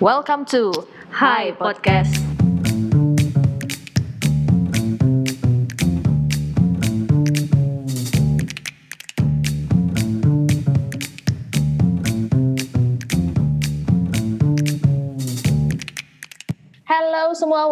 Welcome to Hi Podcast.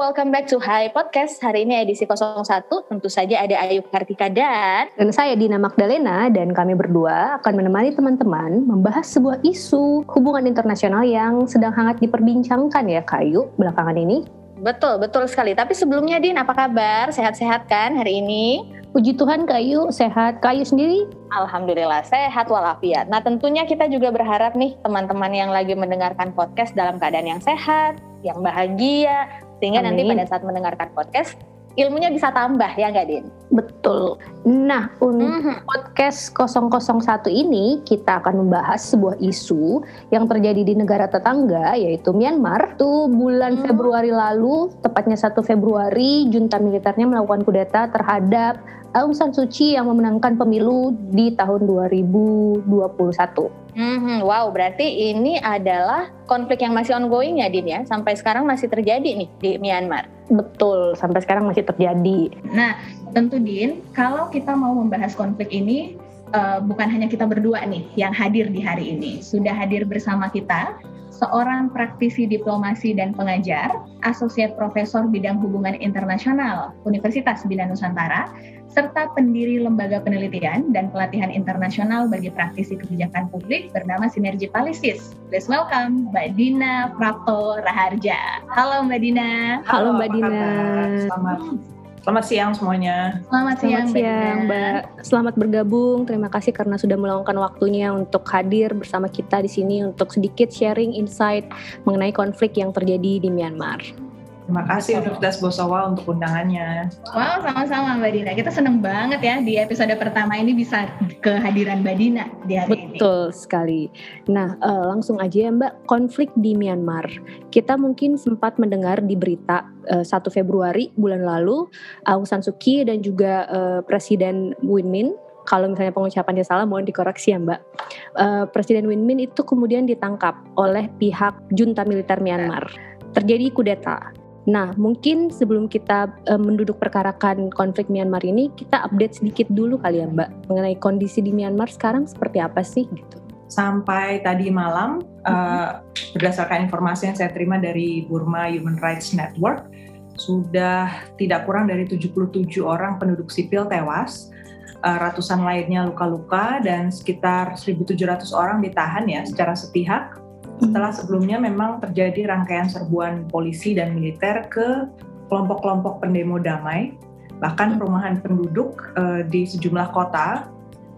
Welcome back to Hi Podcast. Hari ini edisi 01, tentu saja ada Ayu Kartika dan Dan saya Dina Magdalena dan kami berdua akan menemani teman-teman membahas sebuah isu hubungan internasional yang sedang hangat diperbincangkan ya Kayu belakangan ini. Betul, betul sekali. Tapi sebelumnya Din, apa kabar? Sehat-sehat kan hari ini? Puji Tuhan Kayu sehat. Kayu sendiri? Alhamdulillah sehat walafiat. Nah tentunya kita juga berharap nih teman-teman yang lagi mendengarkan podcast dalam keadaan yang sehat, yang bahagia, sehingga nanti Amin. pada saat mendengarkan podcast ilmunya bisa tambah ya nggak Din? Betul. Nah, untuk Mhm. podcast 001 ini kita akan membahas sebuah isu yang terjadi di negara tetangga yaitu Myanmar. Tuh bulan Hmm. Februari lalu, tepatnya 1 Februari, junta militernya melakukan kudeta terhadap Aung San Suu Kyi yang memenangkan pemilu di tahun 2021. Mhm, Wow, berarti ini adalah konflik yang masih ongoing ya Din ya? Sampai sekarang masih terjadi nih di Myanmar. Betul, sampai sekarang masih terjadi. Nah, tentu Din, kalau kita mau membahas konflik ini, eh, bukan hanya kita berdua nih yang hadir di hari ini. Sudah hadir bersama kita seorang praktisi diplomasi dan pengajar, asosiat profesor bidang hubungan internasional Universitas Bina Nusantara, serta pendiri lembaga penelitian dan pelatihan internasional bagi praktisi kebijakan publik bernama Sinergi Palisis. Please welcome Mbak Dina Prapto Raharja. Halo Mbak Dina. Halo, Mbak apa Dina. Selamat selamat siang semuanya. Selamat siang, Selamat siang. Mbak. Selamat bergabung. Terima kasih karena sudah meluangkan waktunya untuk hadir bersama kita di sini untuk sedikit sharing insight mengenai konflik yang terjadi di Myanmar. Terima kasih Universitas Bosawa untuk undangannya. Wow, sama-sama Mbak Dina. Kita seneng banget ya di episode pertama ini bisa kehadiran Mbak Dina di hari ini. Betul sekali. Nah, eh, langsung aja ya Mbak, konflik di Myanmar. Kita mungkin sempat mendengar di berita eh, 1 Februari bulan lalu, Aung San Suu Kyi dan juga eh, Presiden Win Min kalau misalnya pengucapannya salah mohon dikoreksi ya Mbak. Eh, Presiden Win Min itu kemudian ditangkap oleh pihak junta militer Myanmar. Terjadi kudeta. Nah, mungkin sebelum kita eh, menduduk perkarakan konflik Myanmar ini, kita update sedikit dulu kali ya Mbak mengenai kondisi di Myanmar sekarang seperti apa sih gitu. Sampai tadi malam, eh, berdasarkan informasi yang saya terima dari Burma Human Rights Network, sudah tidak kurang dari 77 orang penduduk sipil tewas, eh, ratusan lainnya luka-luka, dan sekitar 1.700 orang ditahan ya secara sepihak. Setelah sebelumnya memang terjadi rangkaian serbuan polisi dan militer ke kelompok-kelompok pendemo damai, bahkan perumahan penduduk eh, di sejumlah kota,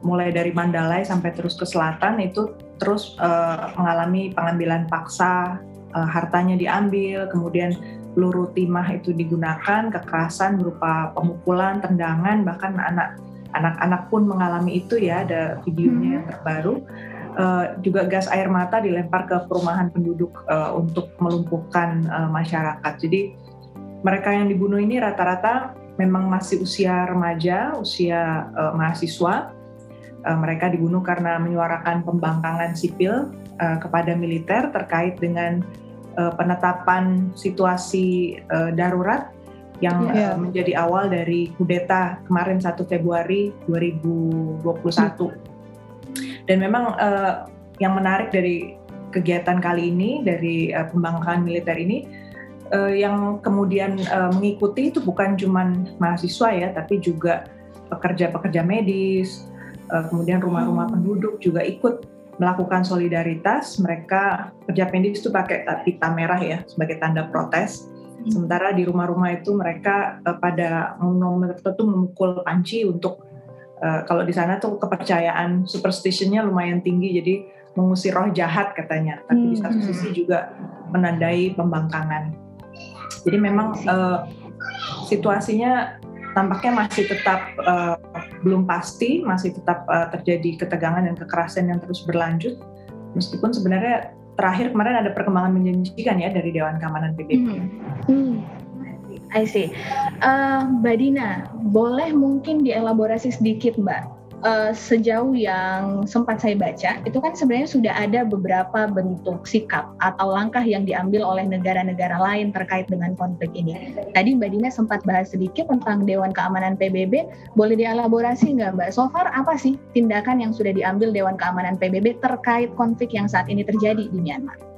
mulai dari Mandalay sampai terus ke selatan itu terus eh, mengalami pengambilan paksa, eh, hartanya diambil, kemudian peluru timah itu digunakan, kekerasan berupa pemukulan, tendangan, bahkan anak anak-anak pun mengalami itu ya ada videonya yang terbaru. Eh, juga gas air mata dilempar ke perumahan penduduk eh, untuk melumpuhkan eh, masyarakat. Jadi mereka yang dibunuh ini rata-rata memang masih usia remaja, usia eh, mahasiswa. Eh, mereka dibunuh karena menyuarakan pembangkangan sipil eh, kepada militer terkait dengan eh, penetapan situasi eh, darurat yang Iya. eh, menjadi awal dari kudeta kemarin 1 Februari 2021. Dan memang eh, yang menarik dari kegiatan kali ini dari eh, pembangkangan militer ini eh, yang kemudian eh, mengikuti itu bukan cuma mahasiswa ya, tapi juga pekerja-pekerja medis, eh, kemudian rumah-rumah penduduk juga ikut melakukan solidaritas. Mereka kerja medis itu pakai pita merah ya sebagai tanda protes. Sementara di rumah-rumah itu mereka eh, pada momen tertentu memukul panci untuk eh, kalau di sana tuh kepercayaan superstitionnya lumayan tinggi jadi mengusir roh jahat katanya. Tapi di satu Hmm. sisi juga menandai pembangkangan. Jadi memang eh, situasinya tampaknya masih tetap eh, belum pasti, masih tetap eh, terjadi ketegangan dan kekerasan yang terus berlanjut. Meskipun sebenarnya terakhir kemarin ada perkembangan menjanjikan ya dari Dewan Keamanan PBB. Hmm, Hmm. I see. Eh, Mbak Dina, boleh mungkin dielaborasi sedikit Mbak uh, sejauh yang sempat saya baca, itu kan sebenarnya sudah ada beberapa bentuk sikap atau langkah yang diambil oleh negara-negara lain terkait dengan konflik ini. Tadi Mbak Dina sempat bahas sedikit tentang Dewan Keamanan PBB, boleh dielaborasi nggak Mbak? So far apa sih tindakan yang sudah diambil Dewan Keamanan PBB terkait konflik yang saat ini terjadi di Myanmar?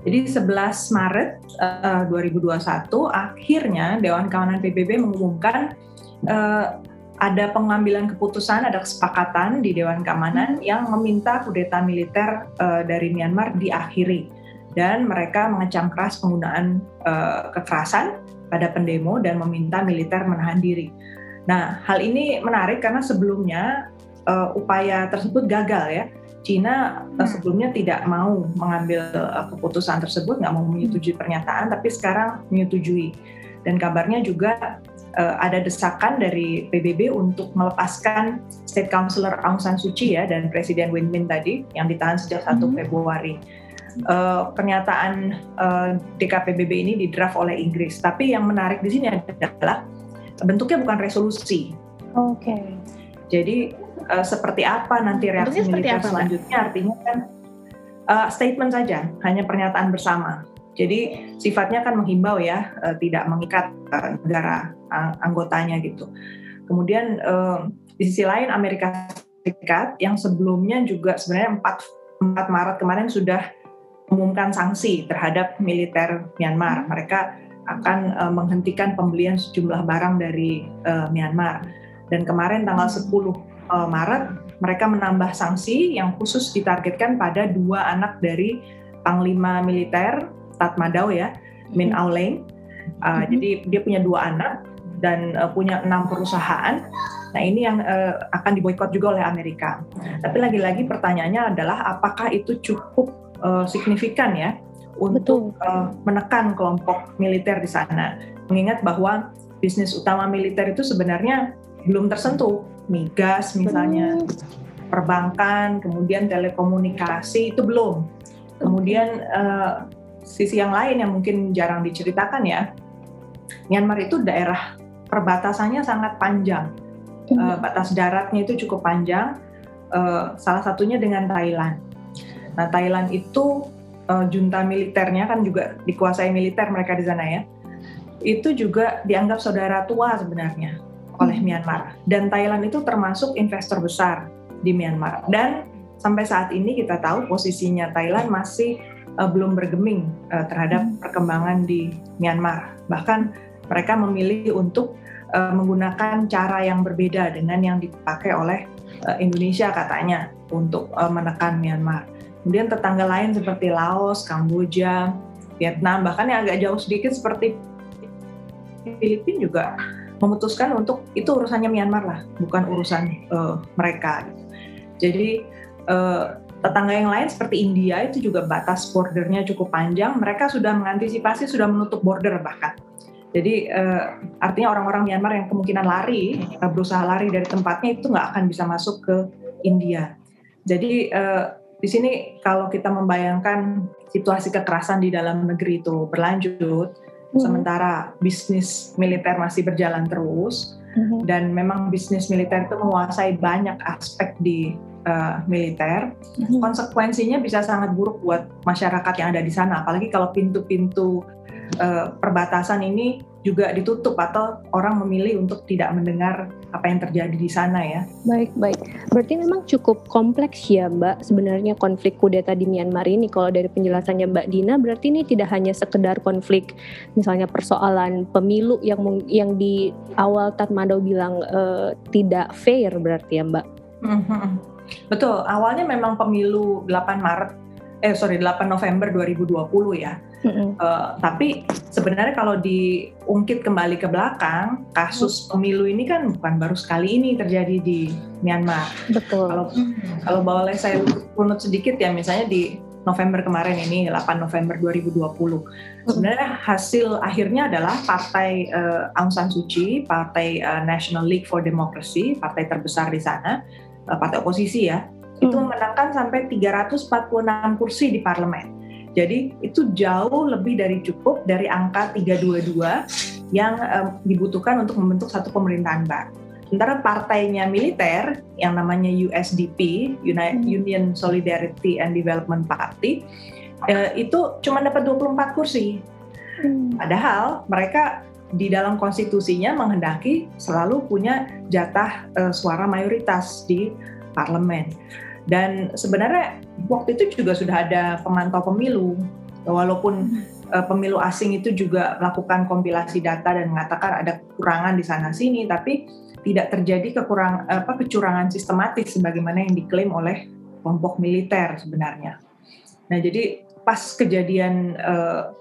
Jadi 11 Maret uh, 2021 akhirnya Dewan Keamanan PBB mengumumkan uh, ada pengambilan keputusan, ada kesepakatan di Dewan Keamanan hmm. yang meminta kudeta militer uh, dari Myanmar diakhiri dan mereka mengecam keras penggunaan uh, kekerasan pada pendemo dan meminta militer menahan diri. Nah, hal ini menarik karena sebelumnya uh, upaya tersebut gagal ya. Cina uh, sebelumnya tidak mau mengambil uh, keputusan tersebut, nggak mau menyetujui pernyataan, tapi sekarang menyetujui. Dan kabarnya juga uh, ada desakan dari PBB untuk melepaskan State Councilor Aung San Suu Kyi ya dan Presiden Win Min tadi yang ditahan sejak 1 hmm. Februari. Uh, pernyataan uh, DKPBB ini didraft oleh Inggris. Tapi yang menarik di sini adalah bentuknya bukan resolusi. Oke. Okay. Jadi uh, seperti apa nanti reaksi militer selanjutnya? Artinya kan uh, statement saja, hanya pernyataan bersama. Jadi sifatnya kan menghimbau ya, uh, tidak mengikat uh, negara uh, anggotanya gitu. Kemudian uh, di sisi lain Amerika Serikat yang sebelumnya juga sebenarnya 4, 4 Maret kemarin sudah mengumumkan sanksi terhadap militer Myanmar. Mereka akan uh, menghentikan pembelian sejumlah barang dari uh, Myanmar. Dan kemarin tanggal 10 uh, Maret mereka menambah sanksi yang khusus ditargetkan pada dua anak dari panglima militer Tatmadaw ya, Min hmm. Auleng. Uh, mm-hmm. Jadi dia punya dua anak dan uh, punya enam perusahaan. Nah ini yang uh, akan diboykot juga oleh Amerika. Tapi lagi-lagi pertanyaannya adalah apakah itu cukup uh, signifikan ya untuk uh, menekan kelompok militer di sana. Mengingat bahwa bisnis utama militer itu sebenarnya belum tersentuh, migas misalnya, perbankan, kemudian telekomunikasi itu belum. Kemudian uh, sisi yang lain yang mungkin jarang diceritakan ya, Myanmar itu daerah perbatasannya sangat panjang. Uh, batas daratnya itu cukup panjang, uh, salah satunya dengan Thailand. Nah, Thailand itu uh, junta militernya kan juga dikuasai militer mereka di sana ya. Itu juga dianggap saudara tua sebenarnya oleh hmm. Myanmar. Dan Thailand itu termasuk investor besar di Myanmar. Dan sampai saat ini kita tahu posisinya Thailand masih uh, belum bergeming uh, terhadap hmm. perkembangan di Myanmar. Bahkan mereka memilih untuk uh, menggunakan cara yang berbeda dengan yang dipakai oleh uh, Indonesia katanya untuk uh, menekan Myanmar. Kemudian tetangga lain seperti Laos, Kamboja, Vietnam, bahkan yang agak jauh sedikit seperti Filipina juga memutuskan untuk itu urusannya Myanmar lah, bukan urusan uh, mereka. Jadi uh, tetangga yang lain seperti India itu juga batas bordernya cukup panjang. Mereka sudah mengantisipasi, sudah menutup border bahkan. Jadi uh, artinya orang-orang Myanmar yang kemungkinan lari, berusaha lari dari tempatnya itu nggak akan bisa masuk ke India. Jadi uh, di sini kalau kita membayangkan situasi kekerasan di dalam negeri itu berlanjut, hmm. sementara bisnis militer masih berjalan terus, hmm. dan memang bisnis militer itu menguasai banyak aspek di uh, militer, hmm. konsekuensinya bisa sangat buruk buat masyarakat yang ada di sana. Apalagi kalau pintu-pintu uh, perbatasan ini juga ditutup atau orang memilih untuk tidak mendengar apa yang terjadi di sana ya. Baik, baik. Berarti memang cukup kompleks ya Mbak sebenarnya konflik kudeta di Myanmar ini. Kalau dari penjelasannya Mbak Dina berarti ini tidak hanya sekedar konflik misalnya persoalan pemilu yang yang di awal Tatmadaw bilang uh, tidak fair berarti ya Mbak. Mm -hmm. Betul, awalnya memang pemilu 8 Maret, eh sorry 8 November 2020 ya. Mm-hmm. Uh, tapi sebenarnya kalau diungkit kembali ke belakang, kasus mm. pemilu ini kan bukan baru sekali ini terjadi di Myanmar. Betul. Kalau kalau boleh saya runut sedikit ya, misalnya di November kemarin ini 8 November 2020. Sebenarnya hasil akhirnya adalah partai uh, Aung San Suu Kyi, partai uh, National League for Democracy, partai terbesar di sana, uh, partai oposisi ya, hmm. itu memenangkan sampai 346 kursi di parlemen. Jadi itu jauh lebih dari cukup dari angka 322 yang um, dibutuhkan untuk membentuk satu pemerintahan baru. Sementara partainya militer yang namanya USDP, Hmm. Union Solidarity and Development Party, eh, itu cuma dapat 24 kursi. Hmm. Padahal mereka di dalam konstitusinya menghendaki selalu punya jatah eh, suara mayoritas di parlemen. Dan sebenarnya waktu itu juga sudah ada pemantau pemilu, walaupun eh, pemilu asing itu juga melakukan kompilasi data dan mengatakan ada kekurangan di sana sini, tapi tidak terjadi kekurang apa kecurangan sistematis sebagaimana yang diklaim oleh kelompok militer sebenarnya. Nah, jadi pas kejadian uh,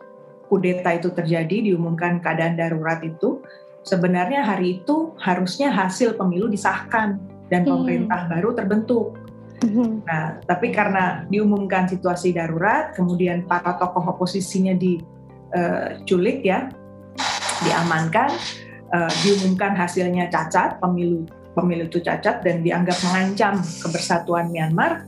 kudeta itu terjadi diumumkan keadaan darurat itu sebenarnya hari itu harusnya hasil pemilu disahkan dan Hmm. pemerintah baru terbentuk. Hmm. Nah, tapi karena diumumkan situasi darurat, kemudian para tokoh oposisinya diculik ya, diamankan, uh, diumumkan hasilnya cacat, pemilu pemilu itu cacat dan dianggap mengancam kebersatuan Myanmar.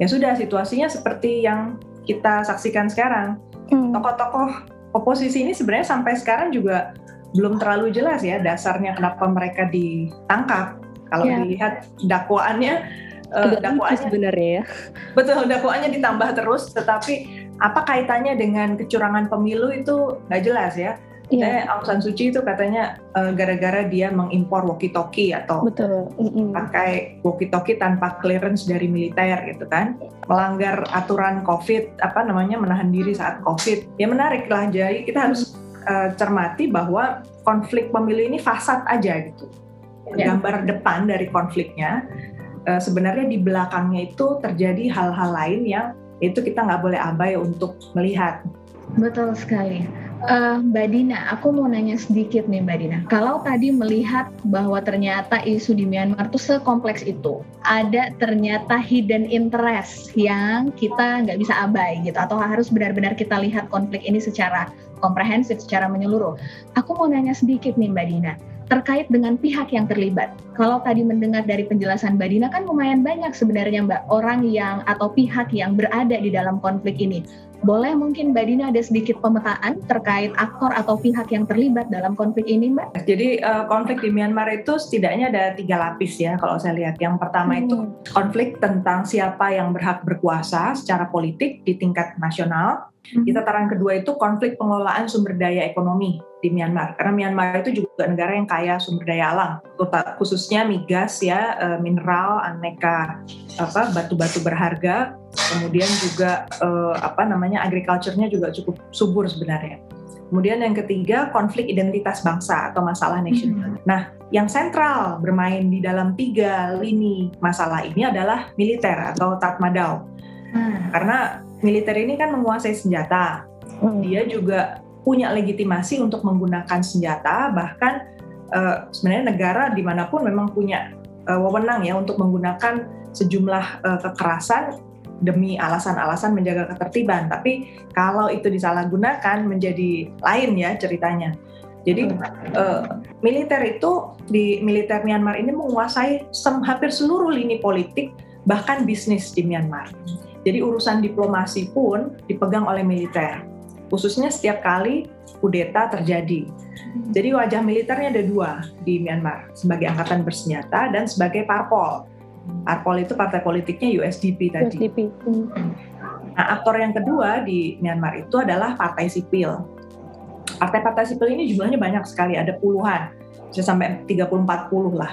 Ya sudah situasinya seperti yang kita saksikan sekarang. Hmm. Tokoh-tokoh oposisi ini sebenarnya sampai sekarang juga belum terlalu jelas ya dasarnya kenapa mereka ditangkap. Kalau Ya. dilihat dakwaannya lucu dakwaannya sebenarnya ya. betul dakwaannya ditambah terus tetapi apa kaitannya dengan kecurangan pemilu itu nggak jelas ya. Eh, Aung San Suu Kyi itu katanya eh, gara-gara dia mengimpor walkie-talkie atau betul. Pakai walkie-talkie tanpa clearance dari militer gitu kan. Melanggar aturan COVID apa namanya menahan diri saat COVID. Ya menarik lah jadi kita harus eh, cermati bahwa konflik pemilu ini fasad aja gitu. Ya. gambar depan dari konfliknya eh, sebenarnya di belakangnya itu terjadi hal-hal lain yang itu kita nggak boleh abai untuk melihat Betul sekali. Eh, Mbak Dina, aku mau nanya sedikit nih Mbak Dina. Kalau tadi melihat bahwa ternyata isu di Myanmar itu sekompleks itu, ada ternyata hidden interest yang kita nggak bisa abai gitu, atau harus benar-benar kita lihat konflik ini secara komprehensif, secara menyeluruh. Aku mau nanya sedikit nih Mbak Dina, terkait dengan pihak yang terlibat. Kalau tadi mendengar dari penjelasan Mbak Dina kan lumayan banyak sebenarnya Mbak orang yang atau pihak yang berada di dalam konflik ini. Boleh mungkin Mbak Dina ada sedikit pemetaan terkait aktor atau pihak yang terlibat dalam konflik ini, Mbak? jadi eh, konflik di Myanmar itu setidaknya ada tiga lapis ya kalau saya lihat yang pertama itu Hmm. konflik tentang siapa yang berhak berkuasa secara politik di tingkat nasional. Kita taran kedua itu konflik pengelolaan sumber daya ekonomi di Myanmar. Karena Myanmar itu juga negara yang kaya sumber daya alam, khususnya migas ya, eh, mineral, aneka apa batu-batu berharga. Kemudian juga eh, apa namanya agriculture-nya juga cukup subur sebenarnya. Kemudian yang ketiga konflik identitas bangsa atau masalah nasional. Nah, yang sentral bermain di dalam tiga lini masalah ini adalah militer atau Tatmadaw. Nah, Karena militer ini kan menguasai senjata. Hmm. Dia juga punya legitimasi untuk menggunakan senjata, bahkan eh, sebenarnya negara di mana pun memang punya eh, wewenang ya untuk menggunakan sejumlah eh, kekerasan demi alasan-alasan menjaga ketertiban. Tapi kalau itu disalahgunakan menjadi lain ya ceritanya. Jadi eh, militer itu di militer Myanmar ini menguasai sem- hampir seluruh lini politik bahkan bisnis di Myanmar. Jadi urusan diplomasi pun dipegang oleh militer. Khususnya setiap kali kudeta terjadi. Jadi wajah militernya ada dua di Myanmar, sebagai angkatan bersenjata dan sebagai parpol. Parpol itu partai politiknya USDP tadi. USDP. Hmm. Nah, aktor yang kedua di Myanmar itu adalah partai sipil. Partai-partai sipil ini jumlahnya banyak sekali, ada puluhan, bisa sampai 30-40 lah.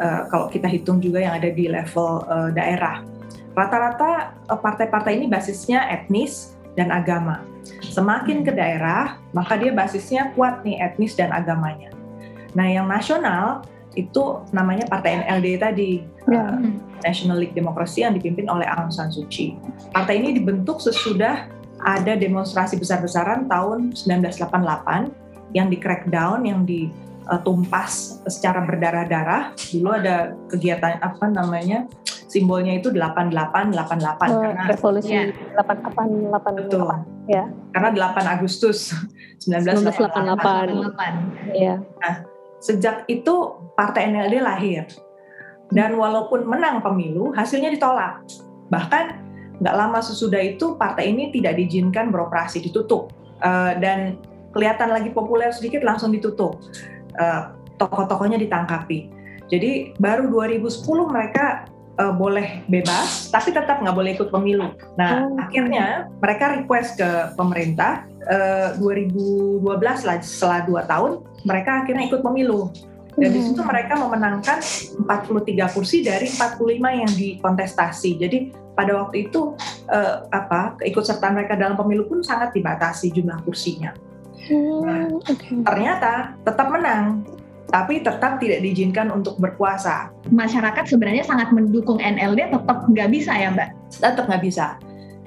Eh, kalau kita hitung juga yang ada di level eh, daerah. Rata-rata eh, partai-partai ini basisnya etnis dan agama. Semakin ke daerah, maka dia basisnya kuat nih etnis dan agamanya. Nah, yang nasional itu namanya Partai NLD tadi, Ya. eh, National League Democracy yang dipimpin oleh Aung San Suu Kyi. Partai ini dibentuk sesudah ada demonstrasi besar-besaran tahun 1988 yang di crackdown, yang ditumpas secara berdarah-darah. Dulu ada kegiatan apa namanya simbolnya itu 8888 Oh, karena revolusi Ya. 8888. betul. Ya. Karena 8 Agustus 1988. 1988. Ya. Sejak itu Partai NLD lahir. Dan walaupun menang pemilu, hasilnya ditolak. Bahkan nggak lama sesudah itu partai ini tidak diizinkan beroperasi, ditutup. Eh, dan kelihatan lagi populer sedikit langsung ditutup. Eh, tokoh-tokohnya ditangkapi. Jadi baru 2010 mereka uh, boleh bebas, tapi tetap nggak boleh ikut pemilu. Nah, oh. akhirnya mereka request ke pemerintah uh, 2012 lah setelah dua tahun mereka akhirnya ikut pemilu. Dan di situ hmm. mereka memenangkan 43 kursi dari 45 yang dikontestasi. Jadi pada waktu itu uh, apa keikutsertaan mereka dalam pemilu pun sangat dibatasi jumlah kursinya. Nah, hmm, okay. ternyata tetap menang tapi tetap tidak diizinkan untuk berkuasa. Masyarakat sebenarnya sangat mendukung NLD, tetap nggak bisa ya Mbak? Tetap nggak bisa.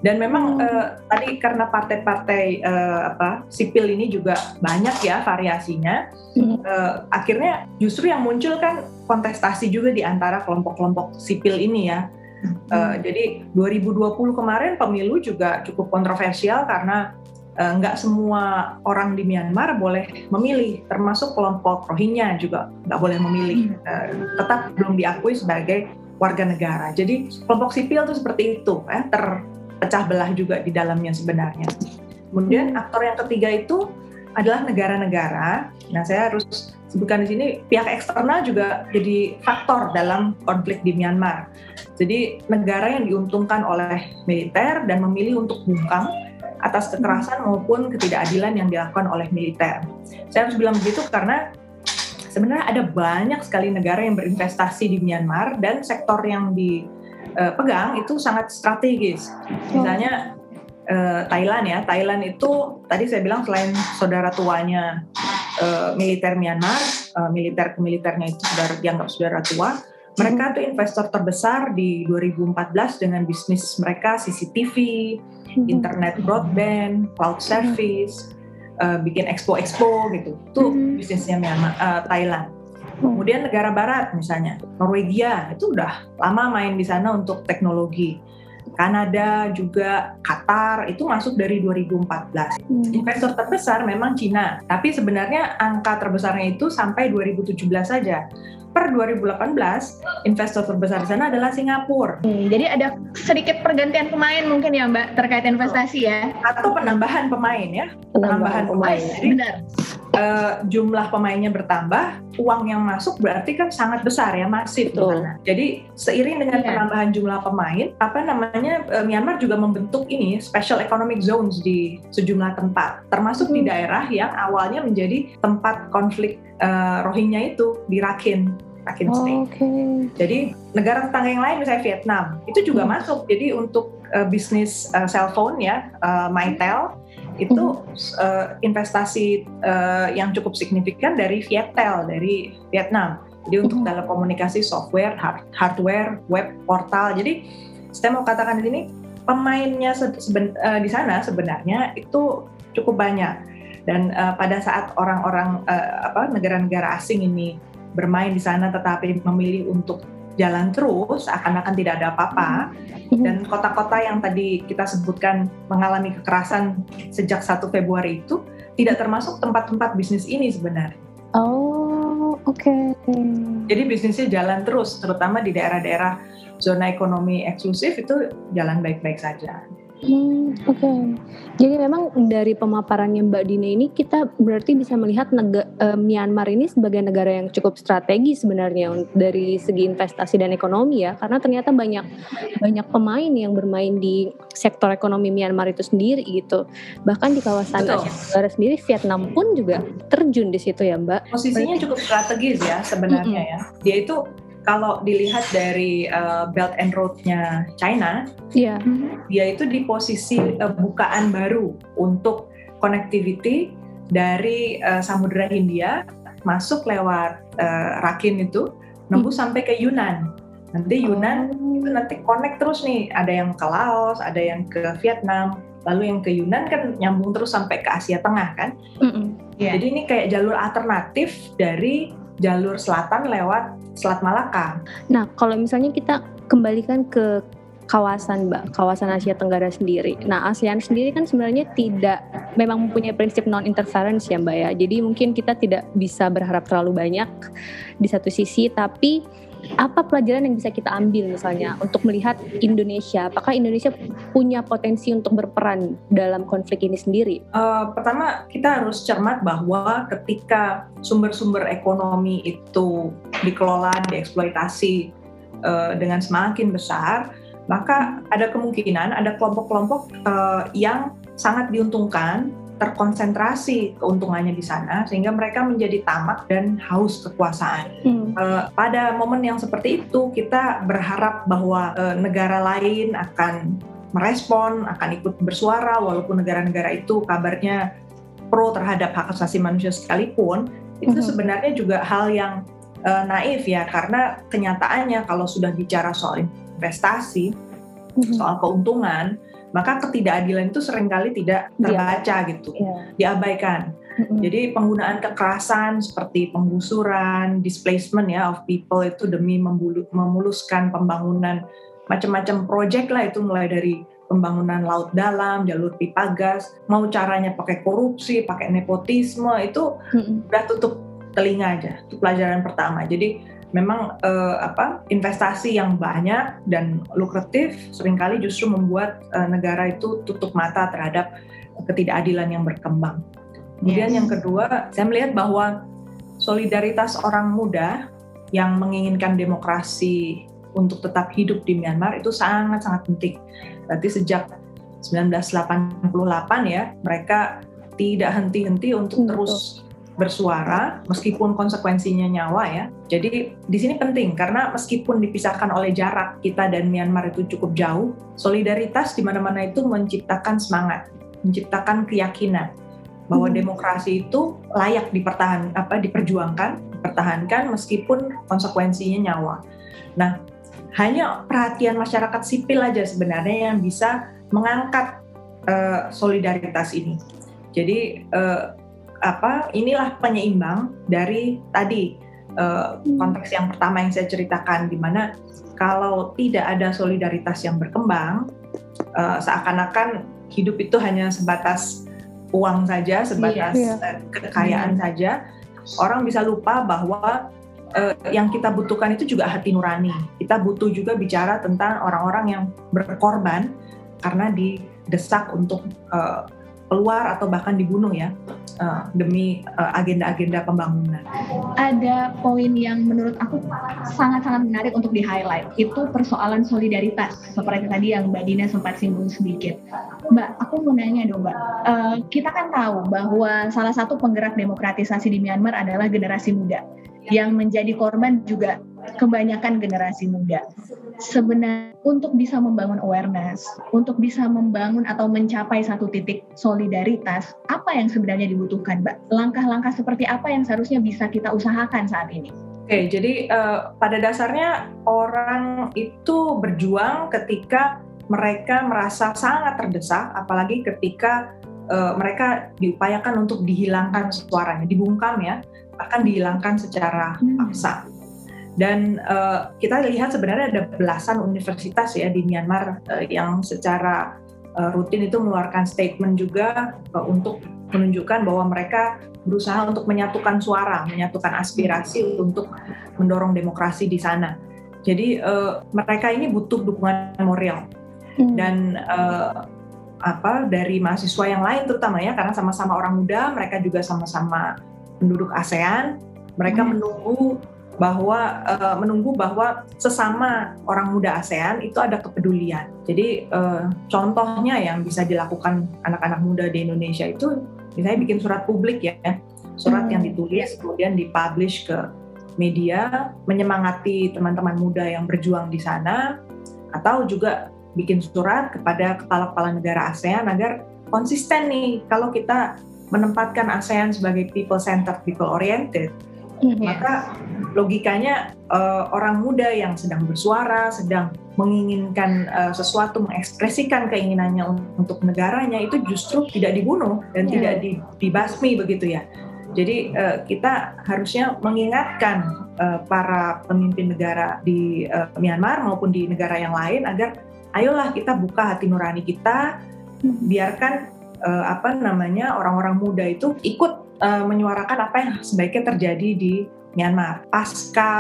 Dan memang hmm. uh, tadi karena partai-partai uh, apa sipil ini juga banyak ya variasinya, hmm. uh, akhirnya justru yang muncul kan kontestasi juga di antara kelompok-kelompok sipil ini ya. Hmm. Uh, jadi 2020 kemarin pemilu juga cukup kontroversial karena Eh, nggak semua orang di Myanmar boleh memilih, termasuk kelompok Rohingya juga nggak boleh memilih, uh, tetap belum diakui sebagai warga negara. Jadi kelompok sipil itu seperti itu, ya, terpecah belah juga di dalamnya sebenarnya. Kemudian hmm. aktor yang ketiga itu adalah negara-negara. Nah, saya harus sebutkan di sini pihak eksternal juga jadi faktor dalam konflik di Myanmar. Jadi negara yang diuntungkan oleh militer dan memilih untuk bungkam atas kekerasan maupun ketidakadilan yang dilakukan oleh militer. Saya harus bilang begitu karena sebenarnya ada banyak sekali negara yang berinvestasi di Myanmar dan sektor yang dipegang itu sangat strategis. Misalnya eh, Thailand ya, Thailand itu tadi saya bilang selain saudara tuanya eh, militer Myanmar, eh, militer ke militernya itu saudara dianggap saudara tua. Mereka tuh investor terbesar di 2014 dengan bisnis mereka CCTV. Internet broadband, cloud mm-hmm. service, uh, bikin expo-expo gitu. Itu hmm. bisnisnya Myanmar, uh, Thailand. Hmm. Kemudian negara barat misalnya, Norwegia itu udah lama main di sana untuk teknologi. Kanada juga Qatar itu masuk dari 2014. Hmm. Investor terbesar memang Cina, tapi sebenarnya angka terbesarnya itu sampai 2017 saja per 2018 investor terbesar di sana adalah Singapura. Hmm, jadi ada sedikit pergantian pemain mungkin ya Mbak terkait investasi ya? Atau penambahan pemain ya? Penambahan, penambahan pemain. pemain. Jadi, Benar. Uh, jumlah pemainnya bertambah, uang yang masuk berarti kan sangat besar ya, masif di sana. Jadi seiring dengan yeah. penambahan jumlah pemain, apa namanya uh, Myanmar juga membentuk ini special economic zones di sejumlah tempat, termasuk hmm. di daerah yang awalnya menjadi tempat konflik uh, Rohingya itu di Rakhine. Rakhine oh, State. Okay. Jadi negara tetangga yang lain misalnya Vietnam itu juga hmm. masuk. Jadi untuk uh, bisnis uh, cellphone ya uh, Mytel itu hmm. uh, investasi uh, yang cukup signifikan dari Viettel dari Vietnam. Jadi untuk hmm. telekomunikasi software, hard, hardware, web portal. Jadi saya mau katakan di sini pemainnya seben, uh, di sana sebenarnya itu cukup banyak dan uh, pada saat orang-orang uh, apa negara-negara asing ini bermain di sana tetapi memilih untuk jalan terus akan-akan tidak ada apa-apa mm-hmm. dan kota-kota yang tadi kita sebutkan mengalami kekerasan sejak 1 Februari itu tidak termasuk tempat-tempat bisnis ini sebenarnya. Oh, oke. Okay. Jadi bisnisnya jalan terus terutama di daerah-daerah zona ekonomi eksklusif itu jalan baik-baik saja. Hmm, oke. Okay. Jadi memang dari pemaparannya Mbak Dina ini kita berarti bisa melihat nega, uh, Myanmar ini sebagai negara yang cukup strategis sebenarnya dari segi investasi dan ekonomi ya, karena ternyata banyak banyak pemain yang bermain di sektor ekonomi Myanmar itu sendiri gitu. Bahkan di kawasan Betul. Asia Tenggara sendiri Vietnam pun juga terjun di situ ya Mbak. Posisinya cukup strategis ya sebenarnya mm -hmm. ya. Dia itu kalau dilihat dari uh, Belt and Road-nya China, yeah. dia itu di posisi uh, bukaan baru untuk connectivity dari uh, Samudra Hindia masuk lewat uh, Rakhine itu nembus hmm. sampai ke Yunan. Nanti Yunan oh. itu nanti connect terus nih, ada yang ke Laos, ada yang ke Vietnam, lalu yang ke Yunan kan nyambung terus sampai ke Asia Tengah kan. Mm -mm. Yeah. Jadi ini kayak jalur alternatif dari jalur selatan lewat Selat Malaka. Nah, kalau misalnya kita kembalikan ke kawasan Mbak, kawasan Asia Tenggara sendiri. Nah, ASEAN sendiri kan sebenarnya tidak memang mempunyai prinsip non interference ya Mbak ya. Jadi mungkin kita tidak bisa berharap terlalu banyak di satu sisi, tapi apa pelajaran yang bisa kita ambil misalnya untuk melihat Indonesia? Apakah Indonesia punya potensi untuk berperan dalam konflik ini sendiri? Uh, pertama, kita harus cermat bahwa ketika sumber-sumber ekonomi itu dikelola, dieksploitasi uh, dengan semakin besar, maka ada kemungkinan ada kelompok-kelompok uh, yang sangat diuntungkan terkonsentrasi keuntungannya di sana sehingga mereka menjadi tamak dan haus kekuasaan. Hmm. Uh, pada momen yang seperti itu kita berharap bahwa uh, negara lain akan merespon, akan ikut bersuara walaupun negara-negara itu kabarnya pro terhadap hak asasi manusia sekalipun itu hmm. sebenarnya juga hal yang uh, naif ya karena kenyataannya kalau sudah bicara soal investasi, hmm. soal keuntungan maka ketidakadilan itu sering kali tidak terbaca yeah. gitu, yeah. diabaikan. Mm-hmm. Jadi penggunaan kekerasan seperti penggusuran, displacement ya of people itu demi memuluskan pembangunan macam-macam proyek lah itu mulai dari pembangunan laut dalam, jalur pipa gas, mau caranya pakai korupsi, pakai nepotisme itu mm-hmm. udah tutup telinga aja. Itu pelajaran pertama. Jadi memang uh, apa investasi yang banyak dan lukratif sering kali justru membuat uh, negara itu tutup mata terhadap ketidakadilan yang berkembang. Kemudian yes. yang kedua, saya melihat bahwa solidaritas orang muda yang menginginkan demokrasi untuk tetap hidup di Myanmar itu sangat-sangat penting. Berarti sejak 1988 ya, mereka tidak henti-henti untuk terus bersuara meskipun konsekuensinya nyawa ya. Jadi di sini penting karena meskipun dipisahkan oleh jarak kita dan Myanmar itu cukup jauh, solidaritas di mana-mana itu menciptakan semangat, menciptakan keyakinan bahwa hmm. demokrasi itu layak dipertahan apa diperjuangkan, dipertahankan meskipun konsekuensinya nyawa. Nah, hanya perhatian masyarakat sipil aja sebenarnya yang bisa mengangkat uh, solidaritas ini. Jadi uh, apa inilah penyeimbang dari tadi uh, konteks yang pertama yang saya ceritakan di mana kalau tidak ada solidaritas yang berkembang uh, seakan-akan hidup itu hanya sebatas uang saja sebatas yeah, yeah. kekayaan yeah. saja orang bisa lupa bahwa uh, yang kita butuhkan itu juga hati nurani kita butuh juga bicara tentang orang-orang yang berkorban karena didesak untuk uh, keluar atau bahkan dibunuh ya uh, demi uh, agenda-agenda pembangunan. Ada poin yang menurut aku sangat-sangat menarik untuk di-highlight, itu persoalan solidaritas, seperti tadi yang Mbak Dina sempat singgung sedikit. Mbak, aku mau nanya dong Mbak, uh, kita kan tahu bahwa salah satu penggerak demokratisasi di Myanmar adalah generasi muda, yang menjadi korban juga kebanyakan generasi muda sebenarnya untuk bisa membangun awareness, untuk bisa membangun atau mencapai satu titik solidaritas, apa yang sebenarnya dibutuhkan, Mbak? Langkah-langkah seperti apa yang seharusnya bisa kita usahakan saat ini? Oke, jadi uh, pada dasarnya orang itu berjuang ketika mereka merasa sangat terdesak, apalagi ketika uh, mereka diupayakan untuk dihilangkan suaranya, dibungkam ya, akan dihilangkan secara hmm. Dan uh, kita lihat sebenarnya ada belasan universitas ya di Myanmar uh, yang secara uh, rutin itu mengeluarkan statement juga uh, untuk menunjukkan bahwa mereka berusaha untuk menyatukan suara, menyatukan aspirasi untuk mendorong demokrasi di sana. Jadi uh, mereka ini butuh dukungan moral hmm. dan uh, apa dari mahasiswa yang lain terutama ya karena sama-sama orang muda, mereka juga sama-sama penduduk ASEAN, mereka hmm. menunggu bahwa uh, menunggu bahwa sesama orang muda ASEAN itu ada kepedulian. Jadi uh, contohnya yang bisa dilakukan anak-anak muda di Indonesia itu misalnya bikin surat publik ya, surat hmm. yang ditulis kemudian dipublish ke media menyemangati teman-teman muda yang berjuang di sana atau juga bikin surat kepada kepala-kepala negara ASEAN agar konsisten nih kalau kita menempatkan ASEAN sebagai people centered, people oriented hmm, maka logikanya uh, orang muda yang sedang bersuara, sedang menginginkan uh, sesuatu, mengekspresikan keinginannya untuk negaranya itu justru tidak dibunuh dan yeah. tidak dibasmi begitu ya. Jadi uh, kita harusnya mengingatkan uh, para pemimpin negara di uh, Myanmar maupun di negara yang lain agar ayolah kita buka hati nurani kita, Hmm. biarkan uh, apa namanya orang-orang muda itu ikut uh, menyuarakan apa yang sebaiknya terjadi di Myanmar. Pasca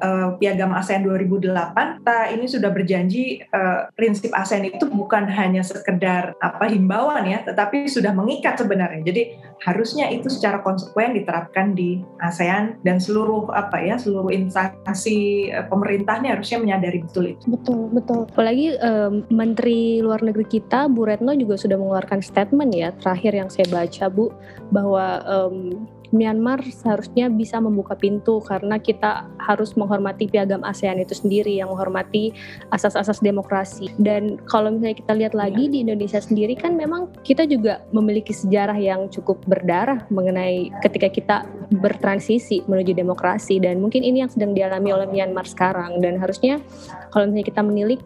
uh, Piagam ASEAN 2008, kita ini sudah berjanji uh, prinsip ASEAN itu bukan hanya sekedar apa himbauan ya, tetapi sudah mengikat sebenarnya. Jadi harusnya itu secara konsekuen diterapkan di ASEAN dan seluruh apa ya, seluruh instansi uh, pemerintahnya harusnya menyadari betul itu. Betul, betul. Apalagi um, Menteri Luar Negeri kita, Bu Retno juga sudah mengeluarkan statement ya, terakhir yang saya baca Bu, bahwa um, Myanmar seharusnya bisa membuka pintu karena kita harus menghormati piagam ASEAN itu sendiri yang menghormati asas-asas demokrasi. Dan kalau misalnya kita lihat lagi di Indonesia sendiri kan memang kita juga memiliki sejarah yang cukup berdarah mengenai ketika kita bertransisi menuju demokrasi. Dan mungkin ini yang sedang dialami oleh Myanmar sekarang. Dan harusnya kalau misalnya kita menilik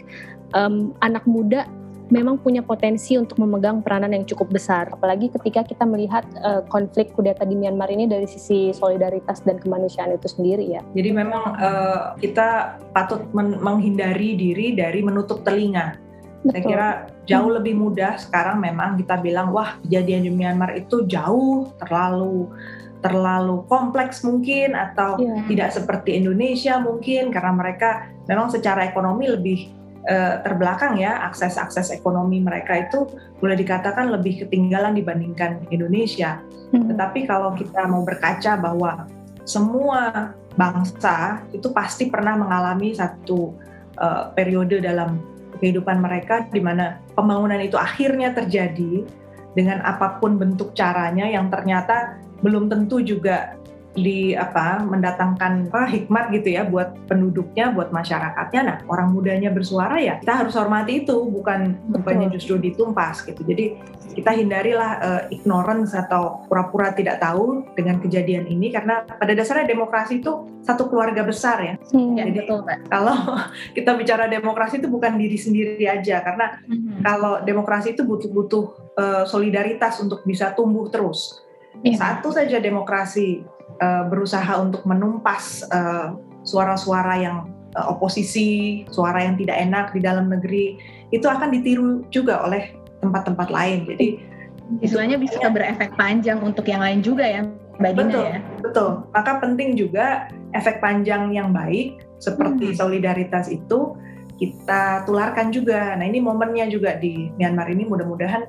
um, anak muda memang punya potensi untuk memegang peranan yang cukup besar. Apalagi ketika kita melihat uh, konflik kudeta di Myanmar ini dari sisi solidaritas dan kemanusiaan itu sendiri ya. Jadi memang uh, kita patut menghindari diri dari menutup telinga. Betul. Saya kira jauh lebih mudah sekarang memang kita bilang wah kejadian di Myanmar itu jauh terlalu terlalu kompleks mungkin atau yeah. tidak seperti Indonesia mungkin karena mereka memang secara ekonomi lebih uh, terbelakang ya akses-akses ekonomi mereka itu boleh dikatakan lebih ketinggalan dibandingkan Indonesia. Hmm. Tetapi kalau kita mau berkaca bahwa semua bangsa itu pasti pernah mengalami satu uh, periode dalam kehidupan mereka di mana pembangunan itu akhirnya terjadi dengan apa pun bentuk caranya yang ternyata belum tentu juga di apa mendatangkan apa hikmat gitu ya buat penduduknya, buat masyarakatnya. Nah, orang mudanya bersuara ya kita harus hormati itu, bukan bukannya justru ditumpas gitu. Jadi kita hindarilah uh, ignorance atau pura-pura tidak tahu dengan kejadian ini karena pada dasarnya demokrasi itu satu keluarga besar ya. Hmm, Jadi betul, Pak. Kalau kita bicara demokrasi itu bukan diri sendiri aja karena hmm. kalau demokrasi itu butuh-butuh uh, solidaritas untuk bisa tumbuh terus. Ya. Satu saja demokrasi uh, berusaha untuk menumpas eh, suara-suara yang uh, oposisi, suara yang tidak enak di dalam negeri, itu akan ditiru juga oleh tempat-tempat lain. Jadi istilahnya bisa berefek panjang untuk yang lain juga ya, Mbak Dina betul, ya. Betul. Maka penting juga efek panjang yang baik seperti hmm. solidaritas itu kita tularkan juga. Nah ini momennya juga di Myanmar ini mudah-mudahan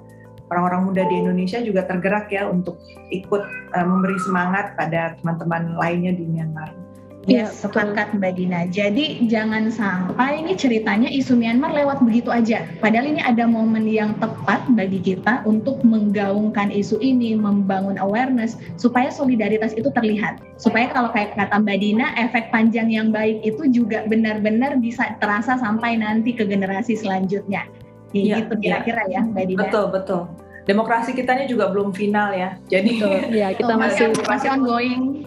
orang-orang muda di Indonesia juga tergerak ya untuk ikut uh, memberi semangat pada teman-teman lainnya di Myanmar. Ya, sepakat Mbak Dina. Jadi jangan sampai ini ceritanya isu Myanmar lewat begitu aja. Padahal ini ada momen yang tepat bagi kita untuk menggaungkan isu ini, membangun awareness supaya solidaritas itu terlihat. Supaya kalau kayak kata Mbak Dina, efek panjang yang baik itu juga benar-benar bisa terasa sampai nanti ke generasi selanjutnya. Ya, gitu kira-kira ya. Mbak Dina. Betul, betul demokrasi kita ini juga belum final ya. Jadi ya kita masih masih ongoing.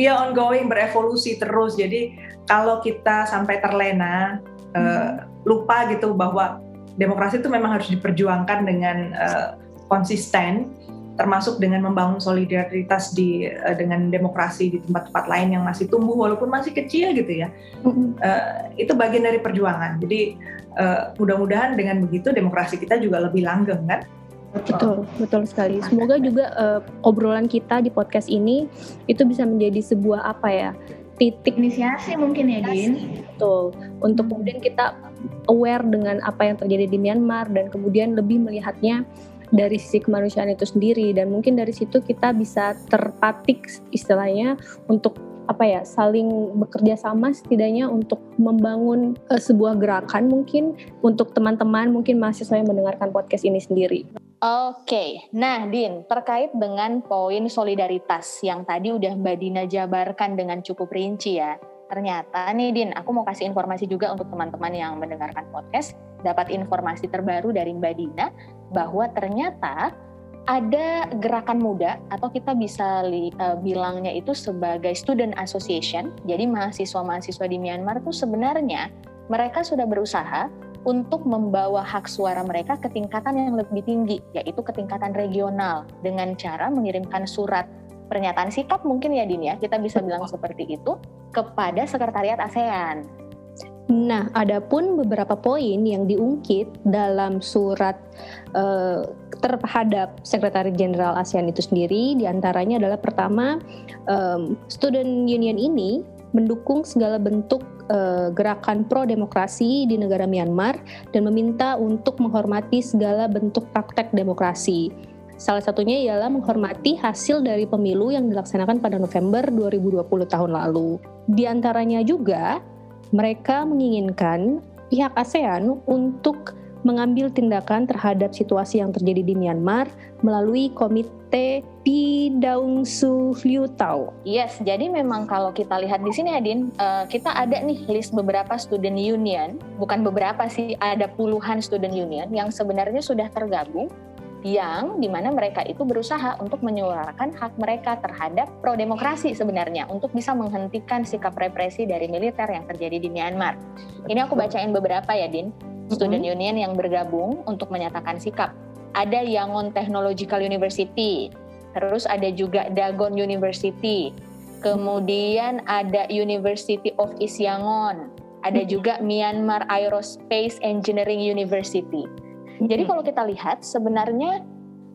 Iya ongoing berevolusi terus. Jadi kalau kita sampai terlena hmm. uh, lupa gitu bahwa demokrasi itu memang harus diperjuangkan dengan uh, konsisten termasuk dengan membangun solidaritas di uh, dengan demokrasi di tempat-tempat lain yang masih tumbuh walaupun masih kecil gitu ya. Uh, itu bagian dari perjuangan. Jadi uh, mudah-mudahan dengan begitu demokrasi kita juga lebih langgeng kan. Betul, betul sekali. Semoga juga uh, obrolan kita di podcast ini itu bisa menjadi sebuah apa ya titik inisiasi mungkin ya Din. Betul. Untuk kemudian kita aware dengan apa yang terjadi di Myanmar dan kemudian lebih melihatnya dari sisi kemanusiaan itu sendiri dan mungkin dari situ kita bisa terpatik istilahnya untuk apa ya saling bekerja sama setidaknya untuk membangun uh, sebuah gerakan mungkin untuk teman-teman mungkin mahasiswa yang mendengarkan podcast ini sendiri. Oke, nah Din, terkait dengan poin solidaritas yang tadi udah Mbak Dina jabarkan dengan cukup rinci ya. Ternyata nih Din, aku mau kasih informasi juga untuk teman-teman yang mendengarkan podcast, dapat informasi terbaru dari Mbak Dina bahwa ternyata ada gerakan muda atau kita bisa li, uh, bilangnya itu sebagai student association. Jadi mahasiswa-mahasiswa di Myanmar itu sebenarnya mereka sudah berusaha untuk membawa hak suara mereka ke tingkatan yang lebih tinggi, yaitu ke tingkatan regional dengan cara mengirimkan surat pernyataan sikap mungkin ya Din ya, kita bisa bilang seperti itu kepada sekretariat ASEAN. Nah, adapun beberapa poin yang diungkit dalam surat uh, terhadap Sekretaris Jenderal ASEAN itu sendiri, di antaranya adalah pertama, um, Student Union ini mendukung segala bentuk uh, gerakan pro demokrasi di negara Myanmar dan meminta untuk menghormati segala bentuk praktek demokrasi. Salah satunya ialah menghormati hasil dari pemilu yang dilaksanakan pada November 2020 tahun lalu. Di antaranya juga mereka menginginkan pihak ASEAN untuk mengambil tindakan terhadap situasi yang terjadi di Myanmar melalui Komite Pidaung Su Liu. Yes, jadi memang kalau kita lihat di sini Adin, uh, kita ada nih list beberapa student union, bukan beberapa sih, ada puluhan student union yang sebenarnya sudah tergabung yang di mana mereka itu berusaha untuk menyuarakan hak mereka terhadap pro demokrasi sebenarnya untuk bisa menghentikan sikap represi dari militer yang terjadi di Myanmar. Ini aku bacain beberapa ya, Din. Student mm-hmm. Union yang bergabung untuk menyatakan sikap. Ada Yangon Technological University, terus ada juga Dagon University, kemudian ada University of East Yangon, ada juga Myanmar Aerospace Engineering University. Jadi kalau kita lihat sebenarnya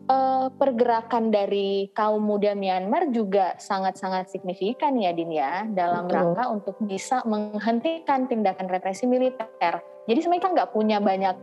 uh, pergerakan dari kaum muda Myanmar juga sangat-sangat signifikan ya Din ya dalam Betul. rangka untuk bisa menghentikan tindakan represi militer. Jadi sebenarnya nggak punya banyak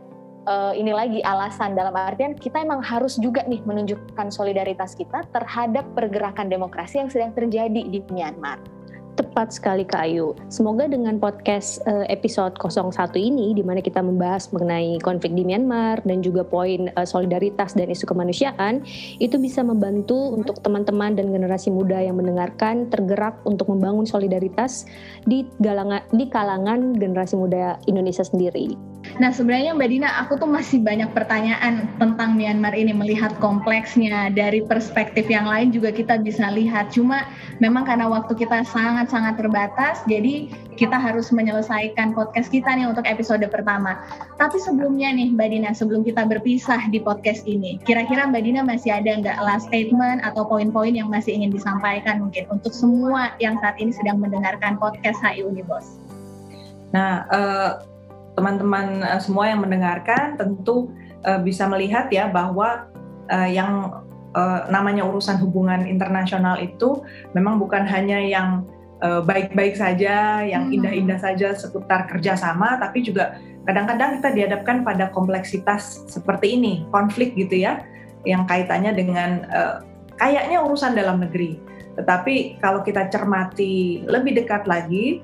uh, ini lagi alasan dalam artian kita emang harus juga nih menunjukkan solidaritas kita terhadap pergerakan demokrasi yang sedang terjadi di Myanmar. Tepat sekali Kak Ayu. Semoga dengan podcast uh, episode 01 ini di mana kita membahas mengenai konflik di Myanmar dan juga poin uh, solidaritas dan isu kemanusiaan itu bisa membantu untuk teman-teman dan generasi muda yang mendengarkan tergerak untuk membangun solidaritas di galangan di kalangan generasi muda Indonesia sendiri. Nah sebenarnya Mbak Dina aku tuh masih banyak pertanyaan tentang Myanmar ini melihat kompleksnya dari perspektif yang lain juga kita bisa lihat. Cuma memang karena waktu kita sangat sangat-sangat terbatas, jadi kita harus menyelesaikan podcast kita nih untuk episode pertama. Tapi sebelumnya nih Mbak Dina, sebelum kita berpisah di podcast ini, kira-kira Mbak Dina masih ada nggak last statement atau poin-poin yang masih ingin disampaikan mungkin untuk semua yang saat ini sedang mendengarkan podcast HI Unibos? Nah, uh, teman-teman uh, semua yang mendengarkan tentu uh, bisa melihat ya bahwa uh, yang uh, namanya urusan hubungan internasional itu memang bukan hanya yang Eh, baik-baik saja, yang hmm. indah-indah saja seputar kerjasama, tapi juga kadang-kadang kita dihadapkan pada kompleksitas seperti ini, konflik gitu ya, yang kaitannya dengan uh, kayaknya urusan dalam negeri. Tetapi kalau kita cermati lebih dekat lagi,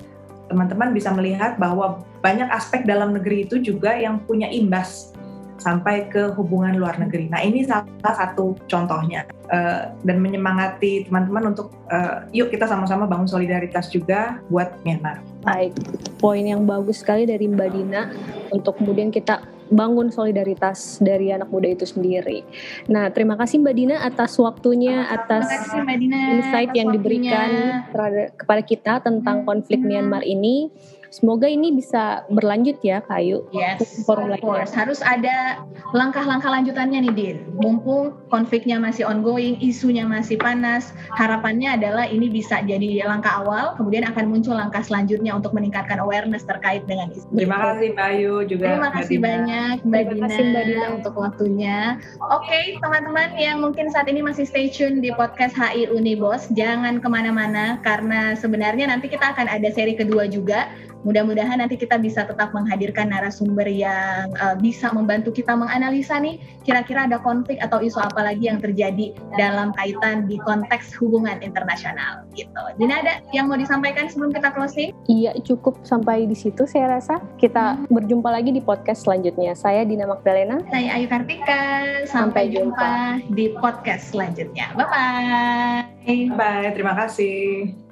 teman-teman bisa melihat bahwa banyak aspek dalam negeri itu juga yang punya imbas sampai ke hubungan luar negeri. Nah ini salah satu contohnya uh, dan menyemangati teman-teman untuk uh, yuk kita sama-sama bangun solidaritas juga buat Myanmar. Baik, poin yang bagus sekali dari Mbak Dina untuk kemudian kita bangun solidaritas dari anak muda itu sendiri. Nah, terima kasih Mbak Dina atas waktunya, atas kasih, Dina, insight atas yang waktunya. diberikan terhadap, kepada kita tentang hmm. konflik Myanmar ini. Semoga ini bisa berlanjut ya Kayu. Yes, forum of course. Harus ada langkah-langkah lanjutannya nih Din. Mumpung konfliknya masih ongoing, isunya masih panas, harapannya adalah ini bisa jadi langkah awal, kemudian akan muncul langkah selanjutnya untuk meningkatkan awareness terkait dengan isu. Terima kasih Mbak Ayu juga. Terima kasih Mbak banyak Mbak Terima Dina, Mbak Dina untuk waktunya. Oke okay, teman-teman yang mungkin saat ini masih stay tune di podcast HI Unibos, jangan ke mana-mana karena sebenarnya nanti kita akan ada seri kedua juga Mudah-mudahan nanti kita bisa tetap menghadirkan narasumber yang uh, bisa membantu kita menganalisa nih kira-kira ada konflik atau isu apa lagi yang terjadi dalam kaitan di konteks hubungan internasional gitu. Dina ada yang mau disampaikan sebelum kita closing? Iya cukup sampai di situ saya rasa. Kita hmm. berjumpa lagi di podcast selanjutnya. Saya Dina Magdalena. Saya Ayu Kartika. Sampai, sampai jumpa. jumpa di podcast selanjutnya. Bye bye. Bye. Terima kasih.